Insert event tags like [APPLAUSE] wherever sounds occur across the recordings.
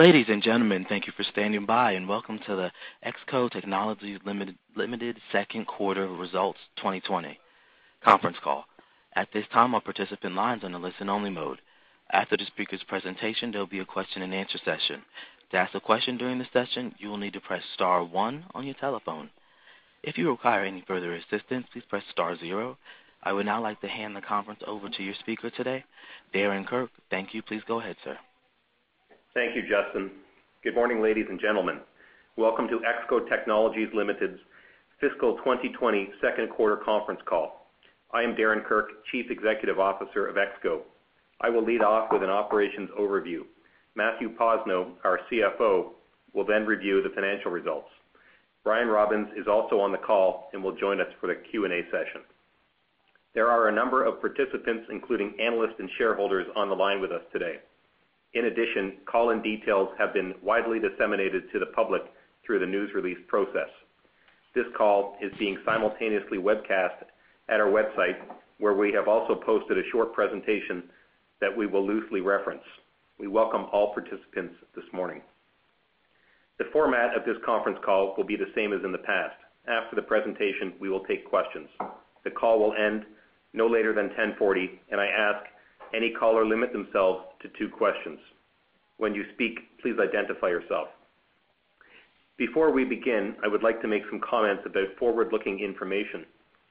Ladies and gentlemen, thank you for standing by, and welcome to the Exco Technologies Limited Second Quarter Results 2020 conference call. At this time, all participant lines are in a listen-only mode. After the speaker's presentation, there will be a question-and-answer session. To ask a question during the session, you will need to press star one on your telephone. If you require any further assistance, please press star zero. I would now like to hand the conference over to your speaker today, Darren Kirk. Thank you. Please go ahead, sir. Thank you, Justin. Good morning, ladies and gentlemen. Welcome to Exco Technologies Limited's Fiscal 2020 Second Quarter conference call. I am Darren Kirk, Chief Executive Officer of Exco. I will lead off with an operations overview. Matthew Posno, our CFO, will then review the financial results. Brian Robbins is also on the call and will join us for the Q&A session. There are a number of participants, including analysts and shareholders, on the line with us today. In addition, call-in details have been widely disseminated to the public through the news release process. This call is being simultaneously webcast at our website, where we have also posted a short presentation that we will loosely reference. We welcome all participants this morning. The format of this conference call will be the same as in the past. After the presentation, we will take questions. The call will end no later than 10:40 A.M., and I ask any caller limit themselves to two questions. When you speak, please identify yourself. Before we begin, I would like to make some comments about forward-looking information.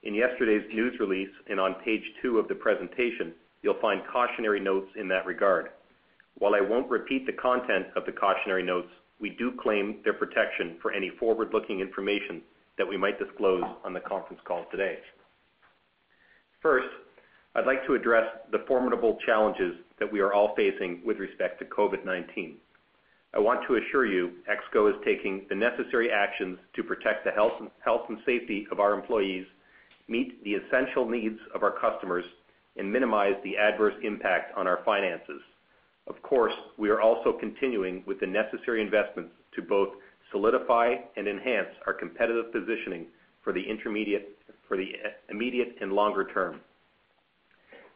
In yesterday's news release and on page two of the presentation, you'll find cautionary notes in that regard. While I won't repeat the content of the cautionary notes, we do claim their protection for any forward-looking information that we might disclose on the conference call today. First, I'd like to address the formidable challenges that we are all facing with respect to COVID-19. I want to assure you Exco is taking the necessary actions to protect the health and safety of our employees, meet the essential needs of our customers, and minimize the adverse impact on our finances. Of course, we are also continuing with the necessary investments to both solidify and enhance our competitive positioning for the immediate and longer term.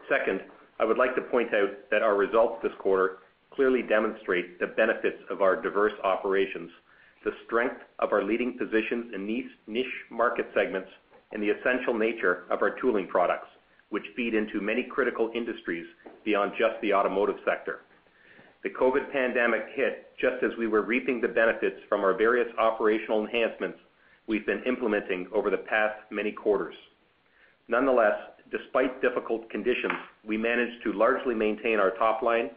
Second, I would like to point out that our results this quarter clearly demonstrate the benefits of our diverse operations, the strength of our leading positions in these niche market segments, and the essential nature of our tooling products, which feed into many critical industries beyond just the automotive sector. The COVID pandemic hit just as we were reaping the benefits from our various operational enhancements we've been implementing over the past many quarters. Nonetheless, despite difficult conditions, we managed to largely maintain our top line,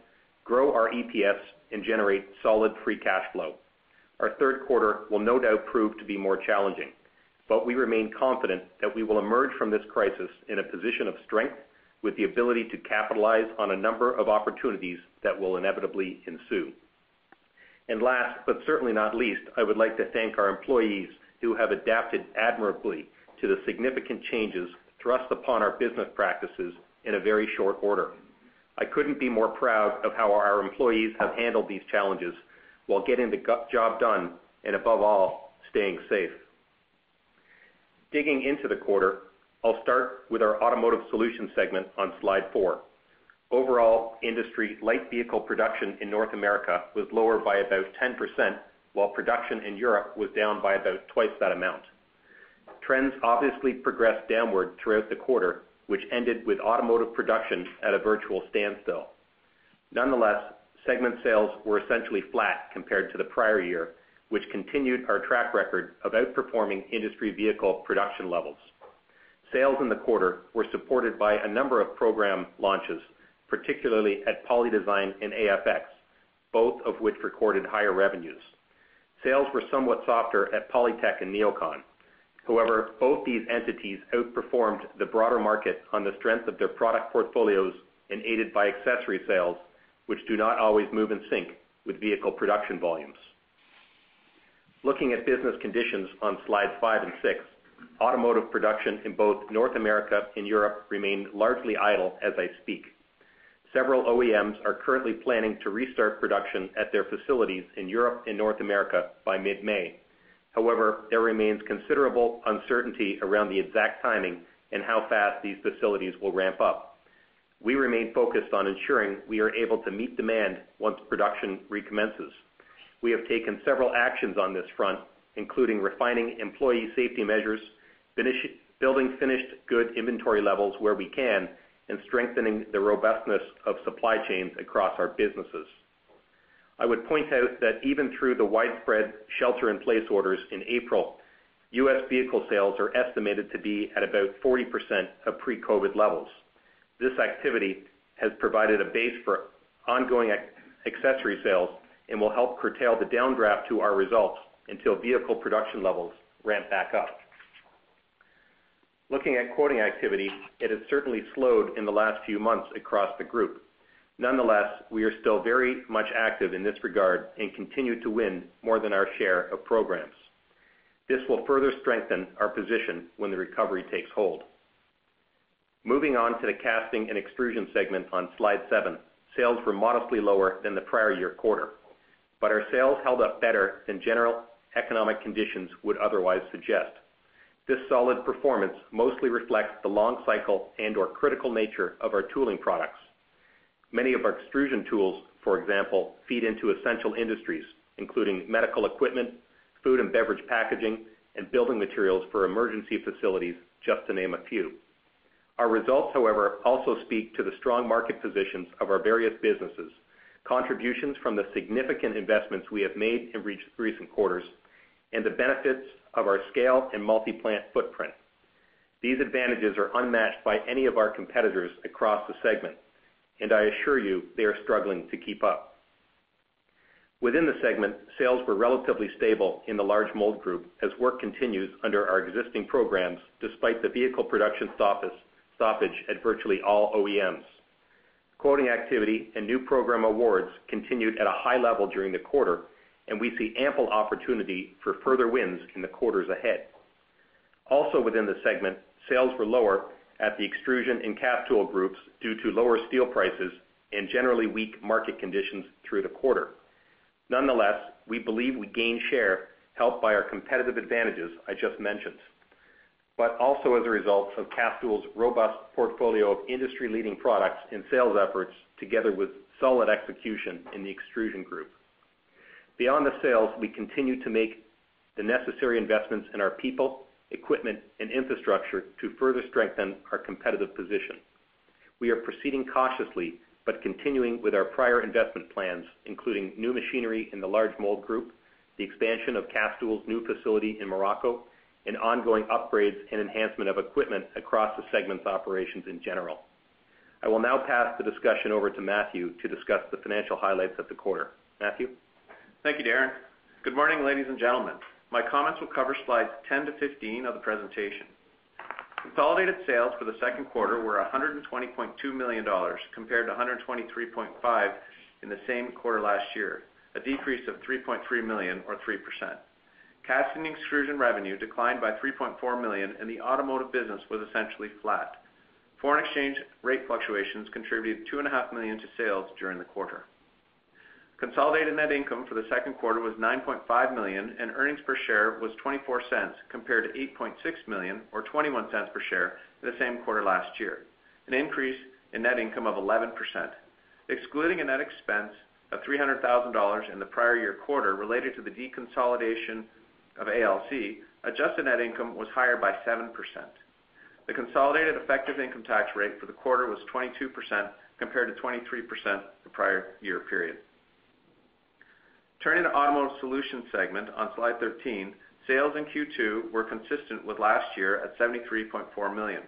grow our EPS, and generate solid free cash flow. Our third quarter will no doubt prove to be more challenging, but we remain confident that we will emerge from this crisis in a position of strength with the ability to capitalize on a number of opportunities that will inevitably ensue. And last, but certainly not least, I would like to thank our employees who have adapted admirably to the significant changes thrust upon our business practices in a very short order. I couldn't be more proud of how our employees have handled these challenges while getting the job done and, above all, staying safe. Digging into the quarter, I'll start with our Automotive Solutions segment on slide four. Overall, industry light vehicle production in North America was lower by about 10%, while production in Europe was down by about twice that amount. Trends obviously progressed downward throughout the quarter, which ended with automotive production at a virtual standstill. Nonetheless, segment sales were essentially flat compared to the prior year, which continued our track record of outperforming industry vehicle production levels. Sales in the quarter were supported by a number of program launches, particularly at Polydesign and AFX, both of which recorded higher revenues. Sales were somewhat softer at Polytech and Neocon. However, both these entities outperformed the broader market on the strength of their product portfolios and aided by accessory sales, which do not always move in sync with vehicle production volumes. Looking at business conditions on slides five and six, automotive production in both North America and Europe remain largely idle as I speak. Several OEMs are currently planning to restart production at their facilities in Europe and North America by mid-May. However, there remains considerable uncertainty around the exact timing and how fast these facilities will ramp up. We remain focused on ensuring we are able to meet demand once production recommences. We have taken several actions on this front, including refining employee safety measures, building finished good inventory levels where we can, and strengthening the robustness of supply chains across our businesses. I would point out that even through the widespread shelter-in-place orders in April, U.S. vehicle sales are estimated to be at about 40% of pre-COVID levels. This activity has provided a base for ongoing accessory sales and will help curtail the downdraft to our results until vehicle production levels ramp back up. Looking at quoting activity, it has certainly slowed in the last few months across the group. Nonetheless, we are still very much active in this regard and continue to win more than our share of programs. This will further strengthen our position when the recovery takes hold. Moving on to the Casting and Extrusion segment on slide seven, sales were modestly lower than the prior year quarter, but our sales held up better than general economic conditions would otherwise suggest. This solid performance mostly reflects the long cycle and/or critical nature of our tooling products. Many of our extrusion tools, for example, feed into essential industries, including medical equipment, food and beverage packaging, and building materials for emergency facilities, just to name a few. Our results, however, also speak to the strong market positions of our various businesses, contributions from the significant investments we have made in recent quarters, and the benefits of our scale and multi-plant footprint. These advantages are unmatched by any of our competitors across the segment, and I assure you they are struggling to keep up. Within the segment, sales were relatively stable in the Large Mold Group as work continues under our existing programs, despite the vehicle production stoppage at virtually all OEMs. Quoting activity and new program awards continued at a high level during the quarter, and we see ample opportunity for further wins in the quarters ahead. Also within the segment, sales were lower at the Extrusion and Castool groups due to lower steel prices and generally weak market conditions through the quarter. Nonetheless, we believe we gained share helped by our competitive advantages I just mentioned, but also as a result of Castool's robust portfolio of industry-leading products and sales efforts, together with solid execution in the Extrusion Group. Beyond the sales, we continue to make the necessary investments in our people, equipment, and infrastructure to further strengthen our competitive position. We are proceeding cautiously, but continuing with our prior investment plans, including new machinery in the Large Mold Group, the expansion of Castool's new facility in Morocco, and ongoing upgrades and enhancement of equipment across the segment's operations in general. I will now pass the discussion over to Matthew to discuss the financial highlights of the quarter. Matthew? Thank you, Darren. Good morning, ladies and gentlemen. My comments will cover slides 10 to 15 of the presentation. Consolidated sales for the second quarter were 120.2 million dollars, compared to 123.5 million in the same quarter last year, a decrease of 3.3 million or 3%. Casting and Extrusion revenue declined by 3.4 million, and the automotive business was essentially flat. Foreign exchange rate fluctuations contributed 2.5 million to sales during the quarter. Consolidated net income for the second quarter was 9.5 million, and earnings per share was $0.24 compared to 8.6 million or $0.21 per share in the same quarter last year, an increase in net income of 11%. Excluding a net expense of 300,000 dollars in the prior year quarter related to the deconsolidation of ALC, adjusted net income was higher by 7%. The consolidated effective income tax rate for the quarter was 22%, compared to 23% the prior year period. Turning to Automotive Solutions segment on slide 13, sales in Q2 were consistent with last year at 73.4 million.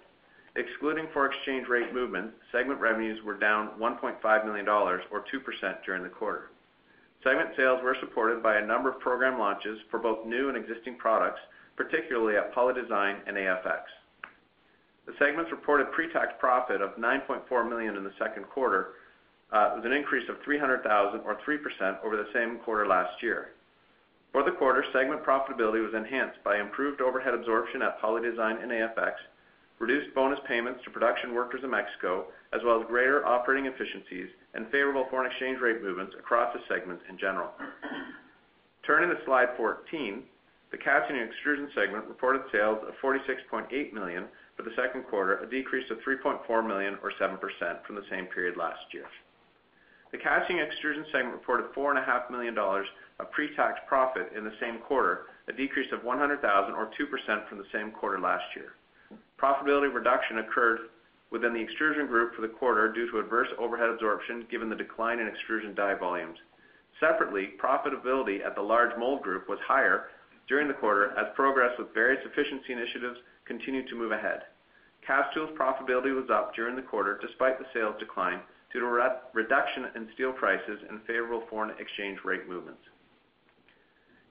Excluding foreign exchange rate movement, segment revenues were down 1.5 million dollars or 2% during the quarter. Segment sales were supported by a number of program launches for both new and existing products, particularly at Polydesign and AFX. The segment's reported pre-tax profit of 9.4 million in the second quarter Uh, was an increase of 300,000 or 3% over the same quarter last year. For the quarter, segment profitability was enhanced by improved overhead absorption at Polydesign and AFX, reduced bonus payments to production workers in Mexico, as well as greater operating efficiencies and favorable foreign exchange rate movements across the segments in general. Turning to slide 14, the Casting and Extrusion segment reported sales of 46.8 million for the second quarter, a decrease of 3.4 million or 7% from the same period last year. The Casting and Extrusion segment reported 4.5 million dollars of pre-tax profit in the same quarter, a decrease of 100,000 or 2% from the same quarter last year. Profitability reduction occurred within the extrusion group for the quarter due to adverse overhead absorption given the decline in extrusion die volumes. Separately, profitability at the large mold group was higher during the quarter as progress with various efficiency initiatives continued to move ahead. Castool's profitability was up during the quarter despite the sales decline due to reduction in steel prices and favorable foreign exchange rate movements.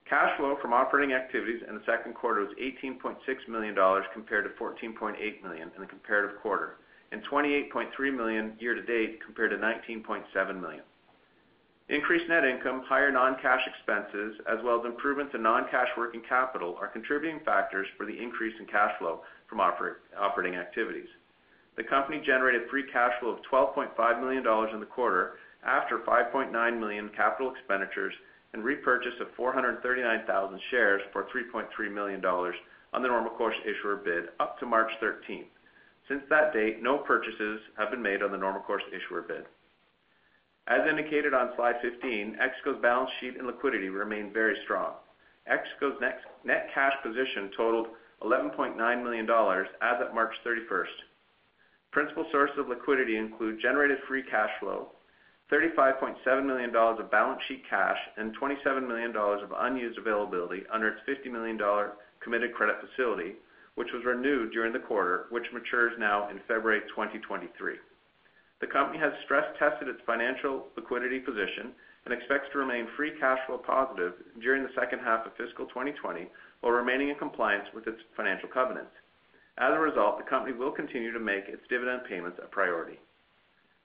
Cash flow from operating activities in the second quarter was 18.6 million dollars compared to 14.8 million in the comparative quarter, and 28.3 million year to date compared to 19.7 million. Increased net income, higher non-cash expenses, as well as improvements in non-cash working capital are contributing factors for the increase in cash flow from operating activities. The company generated free cash flow of 12.5 million dollars in the quarter after 5.9 million capital expenditures and repurchase of 439,000 shares for 3.3 million dollars on the normal course issuer bid up to March 13th. Since that date, no purchases have been made on the normal course issuer bid. As indicated on slide 15, EXCO's balance sheet and liquidity remain very strong. EXCO's net cash position totaled 11.9 million dollars as of March 31st. Principal sources of liquidity include generated free cash flow, 35.7 million dollars of balance sheet cash, and 27 million dollars of unused availability under its 50 million dollar committed credit facility, which was renewed during the quarter, which matures now in February 2023. The company has stress tested its financial liquidity position and expects to remain free cash flow positive during the second half of fiscal 2020 while remaining in compliance with its financial covenants. As a result, the company will continue to make its dividend payments a priority.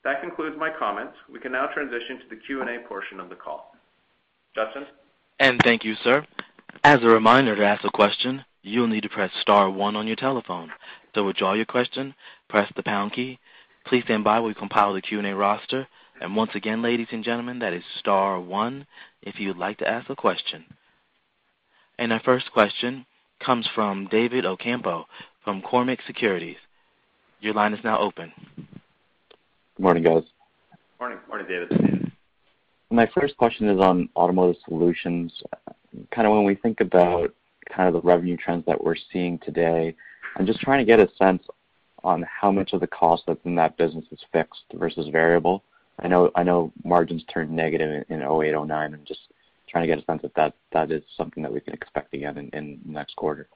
That concludes my comments. We can now transition to the Q&A portion of the call. Justin? And thank you, sir. As a reminder, to ask a question, you'll need to press star one on your telephone. To withdraw your question, press the pound key. Please stand by while we compile the Q&A roster. And once again, ladies and gentlemen, that is star one if you would like to ask a question. And our first question comes from David Ocampo from Cormark Securities. Your line is now open. Good morning, guys. Morning. Morning, David. My first question is on Automotive Solutions. Kind of when we think about kind of the revenue trends that we're seeing today, I'm just trying to get a sense on how much of the cost that's in that business is fixed versus variable. I know I know margins turned negative in 2008, 2009. I'm just trying to get a sense if that is something that we can expect again in the next quarter.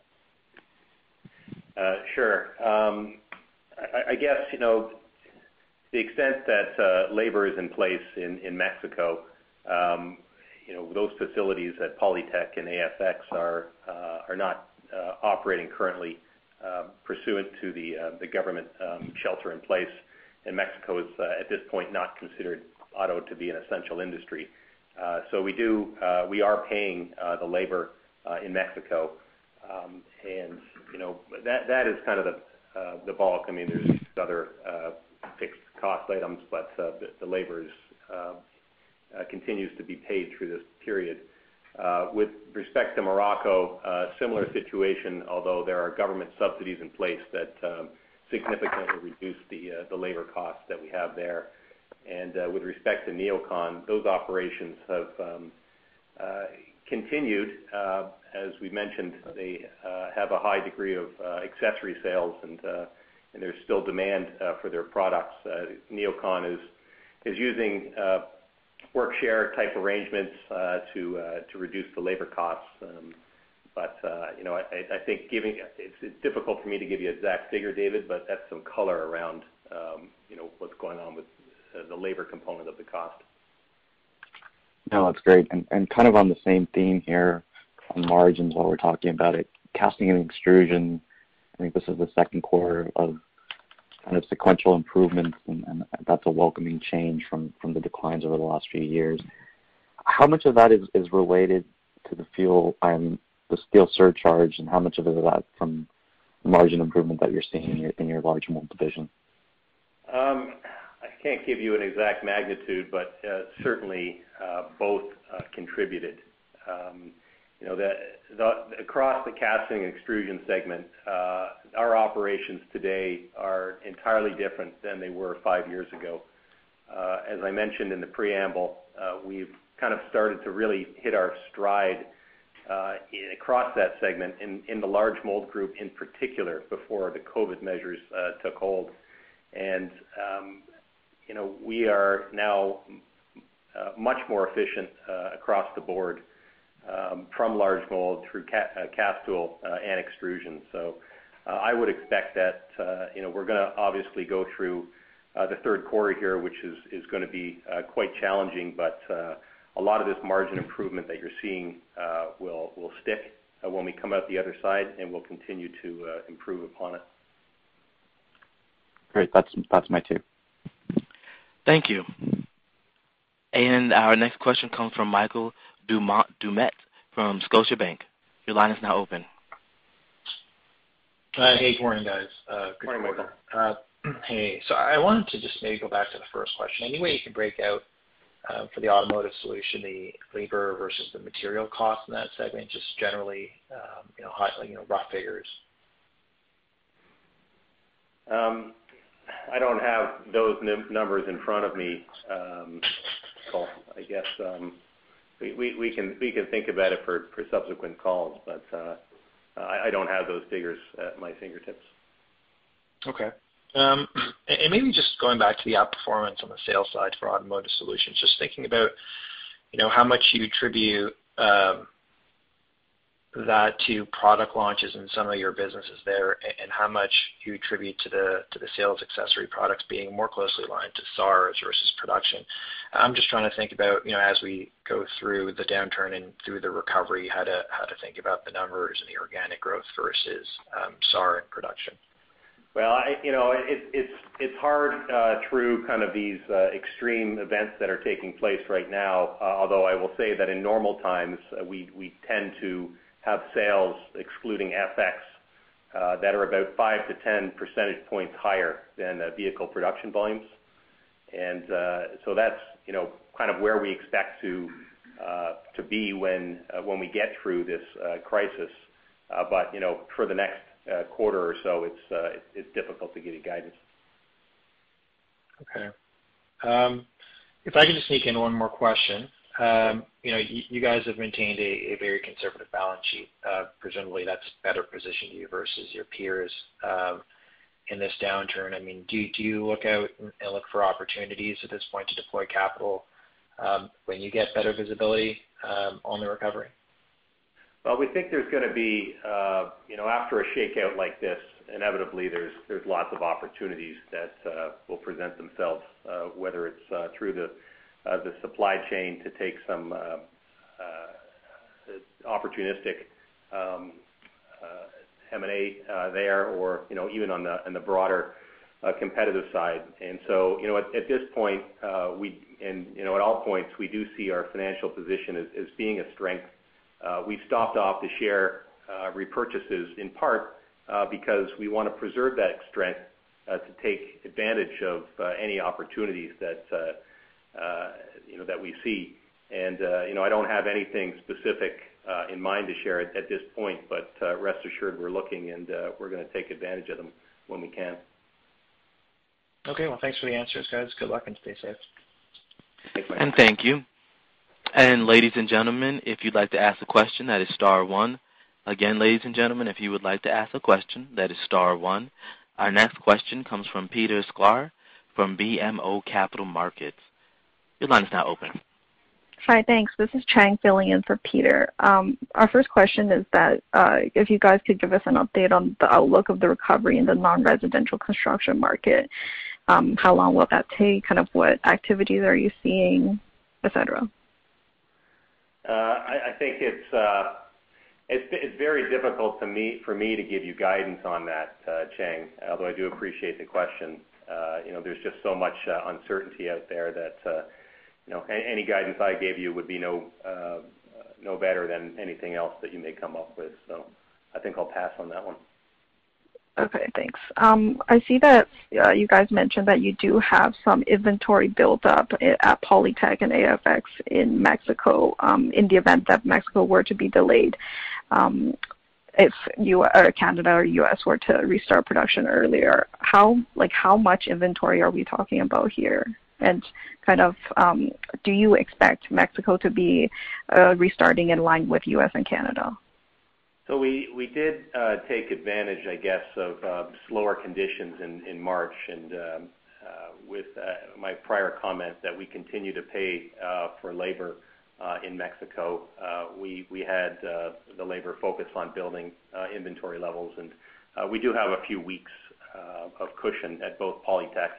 Sure. Um, I guess, you know, to the extent that uh, labor is in place in Mexico, um you know, those facilities at Polytech and AFX uh, are not uh, operating currently pursuant to the government um, shelter in place. Mexico is, at this point, not considered auto to be an essential industry. Uh so we do uh we are paying the labor in Mexico. Um, that is kind of the uh, the bulk. I mean there's other uh, fixed cost items, but uh, the labor continues to be paid through this period. With respect to Morocco, similar situation, although there are government subsidies in place that um, significantly reduce the labor costs that we have there. And uh with respect to NeoCon, those operations have um, continued. As we mentioned, they uh, have a high degree of uh, accessory sales, uh, and there's still demand for their products. NeoCon is using work share type arrangements to reduce the labor costs. Um, but I think it's difficult for me to give you an exact figure, David, but that's some color around um, what's going on with the labor component of the cost. No, that's great. Kind of on the same theme here margins while we're talking about it, Casting and Extrusion, I think this is the second quarter of kind of sequential improvements, and that's a welcoming change from the declines over the last few years. How much of that is related to the fuel and the steel surcharge, and how much of it is that from margin improvement that you're seeing in your large mold division? Um, I can't give you an exact magnitude, but uh, certainly uh, both uh, contributed. Um, Across the casting and extrusion segment, uh, our operations today are entirely different than they were five years ago. Uh, as I mentioned in the preamble, uh, we've kind of started to really hit our stride across that segment in the large mold group in particular before the COVID measures took hold. And um you know, we are now much more efficient across the board Um, from large mold through uh, Castool uh, and extrusion. So uh, I would expect that we're going to obviously go through the third quarter here, which is going to be quite challenging, but a lot of this margin improvement that you're seeing will stick when we come out the other side, and we'll continue to improve upon it. Great. That's my two. Thank you. And our next question comes from Michael Doumet from Scotiabank. Your line is now open. Uh, hey, good morning, guys. Uh, good morning, Michael. Uh, [CLEARS THROAT] hey. So I wanted to just maybe go back to the first question. Any way you can break out for the automotive solution, the labor versus the material cost in that segment, just generally um, you know, rough figures? Um, I don't have those numbers in front of me. Um, I guess we can think about it for subsequent calls, but I don't have those figures at my fingertips. Okay. Um and maybe just going back to the outperformance on the sales side for automotive solutions, just thinking about how much you attribute that to product launches in some of your businesses there, and how much you attribute to the sales accessory products being more closely aligned to SAARs versus production. I'm just trying to think about, you know, as we go through the downturn and through the recovery, how to think about the numbers and the organic growth versus um, SAAR and production. Well, you know, it's hard uh, through kind of these uh, extreme events that are taking place right now. Uh, although I will say that in normal times, we tend to have sales excluding FX that are about five to ten percentage points higher than vehicle production volumes. And uh so that's kind of where we expect to uh, be uh, when we get through this uh, crisis. But for the next quarter or so, it's difficult to give you guidance. Okay. Um, if I could just sneak in one more question. Um, you know, you guys have maintained a very conservative balance sheet. Uh, presumably, that's better positioned you versus your peers um, in this downturn. I mean, do you look out and look for opportunities at this point to deploy capital um, when you get better visibility on the recovery? Well, we think there's going to be, uh you know, after a shakeout like this, inevitably there's there's lots of opportunities that uh, will present themselves, uh, whether it's through the supply chain to take some uh, uh, opportunistic um, uh, M&A there or even on the broader competitive side. And so, you know at at this point, and at all points, we do see our financial position as being a strength. We've stopped off the share repurchases in part because we want to preserve that strength to take advantage of any opportunities that Uh, we see. And uh you know, I don't have anything specific uh, in mind to share at this point, but uh, rest assured we're looking, and we're going to take advantage of them when we can. Okay. Well, thanks for the answers, guys. Good luck and stay safe. Thanks, Michael. Thank you. And ladies and gentlemen, if you'd like to ask a question, that is star one. Again, ladies and gentlemen, if you would like to ask a question, that is star one. Our next question comes from Peter Sklar from BMO Capital Markets. Your line is now open. Hi, thanks. This is Chang filling in for Peter. Um, our first question is that uh, if you guys could give us an update on the outlook of the recovery in the non-residential construction market. Um, how long will that take? Kind of what activities are you seeing, et cetera? Uh, I think it's uh, very difficult for me to give you guidance on that, Chang, although I do appreciate the question. There's just so much uncertainty out there that any guidance I gave you would be no no better than anything else that you may come up with. So I think I'll pass on that one. Okay, thanks. Um, I see that uh, you guys mentioned that you do have some inventory built up at Polytech and AFX in Mexico um, in the event that Mexico were to be delayed. Um, if Canada or U.S. were to restart production earlier, how much inventory are we talking about here? And kind of, um, do you expect Mexico to be uh, restarting in line with U.S. and Canada? So we did uh, take advantage, I guess, of uh, slower conditions in March, and um, with my prior comment that we continue to pay for labor in Mexico, we we had the labor focus on building inventory levels, and we do have a few weeks of cushion at both Polytech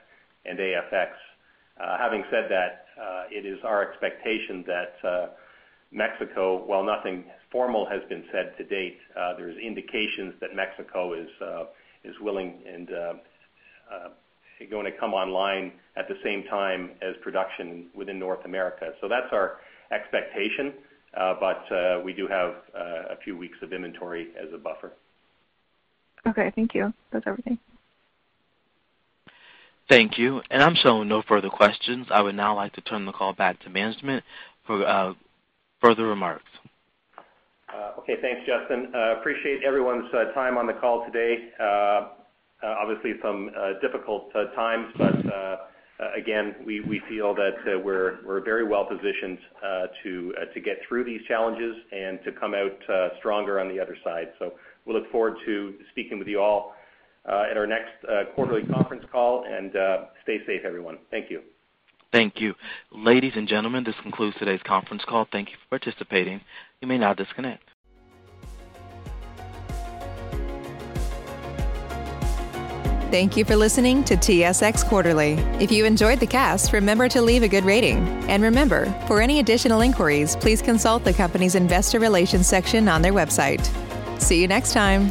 and AFX. Uh, having said that, uh, it is our expectation that uh, Mexico, while nothing formal has been said to date, uh, there's indications that Mexico is uh, willing and uh, going to come online at the same time as production within North America. So that's our expectation, but we do have a few weeks of inventory as a buffer. Okay, thank you. That's everything. Thank you. And I'm showing no further questions. I would now like to turn the call back to management for uh, further remarks. Uh, okay, thanks, Justin. Uh, appreciate everyone's uh, time on the call today. Uh, uh, obviously some difficult times, but again, we feel that we're very well positioned to get through these challenges and to come out stronger on the other side. So we look forward to speaking with you all at our next uh, quarterly conference call, and uh, stay safe, everyone. Thank you. Thank you. Ladies and gentlemen, this concludes today's conference call. Thank you for participating. You may now disconnect. Thank you for listening to TSX Quarterly. If you enjoyed the cast, remember to leave a good rating. And remember, for any additional inquiries, please consult the company's investor relations section on their website. See you next time.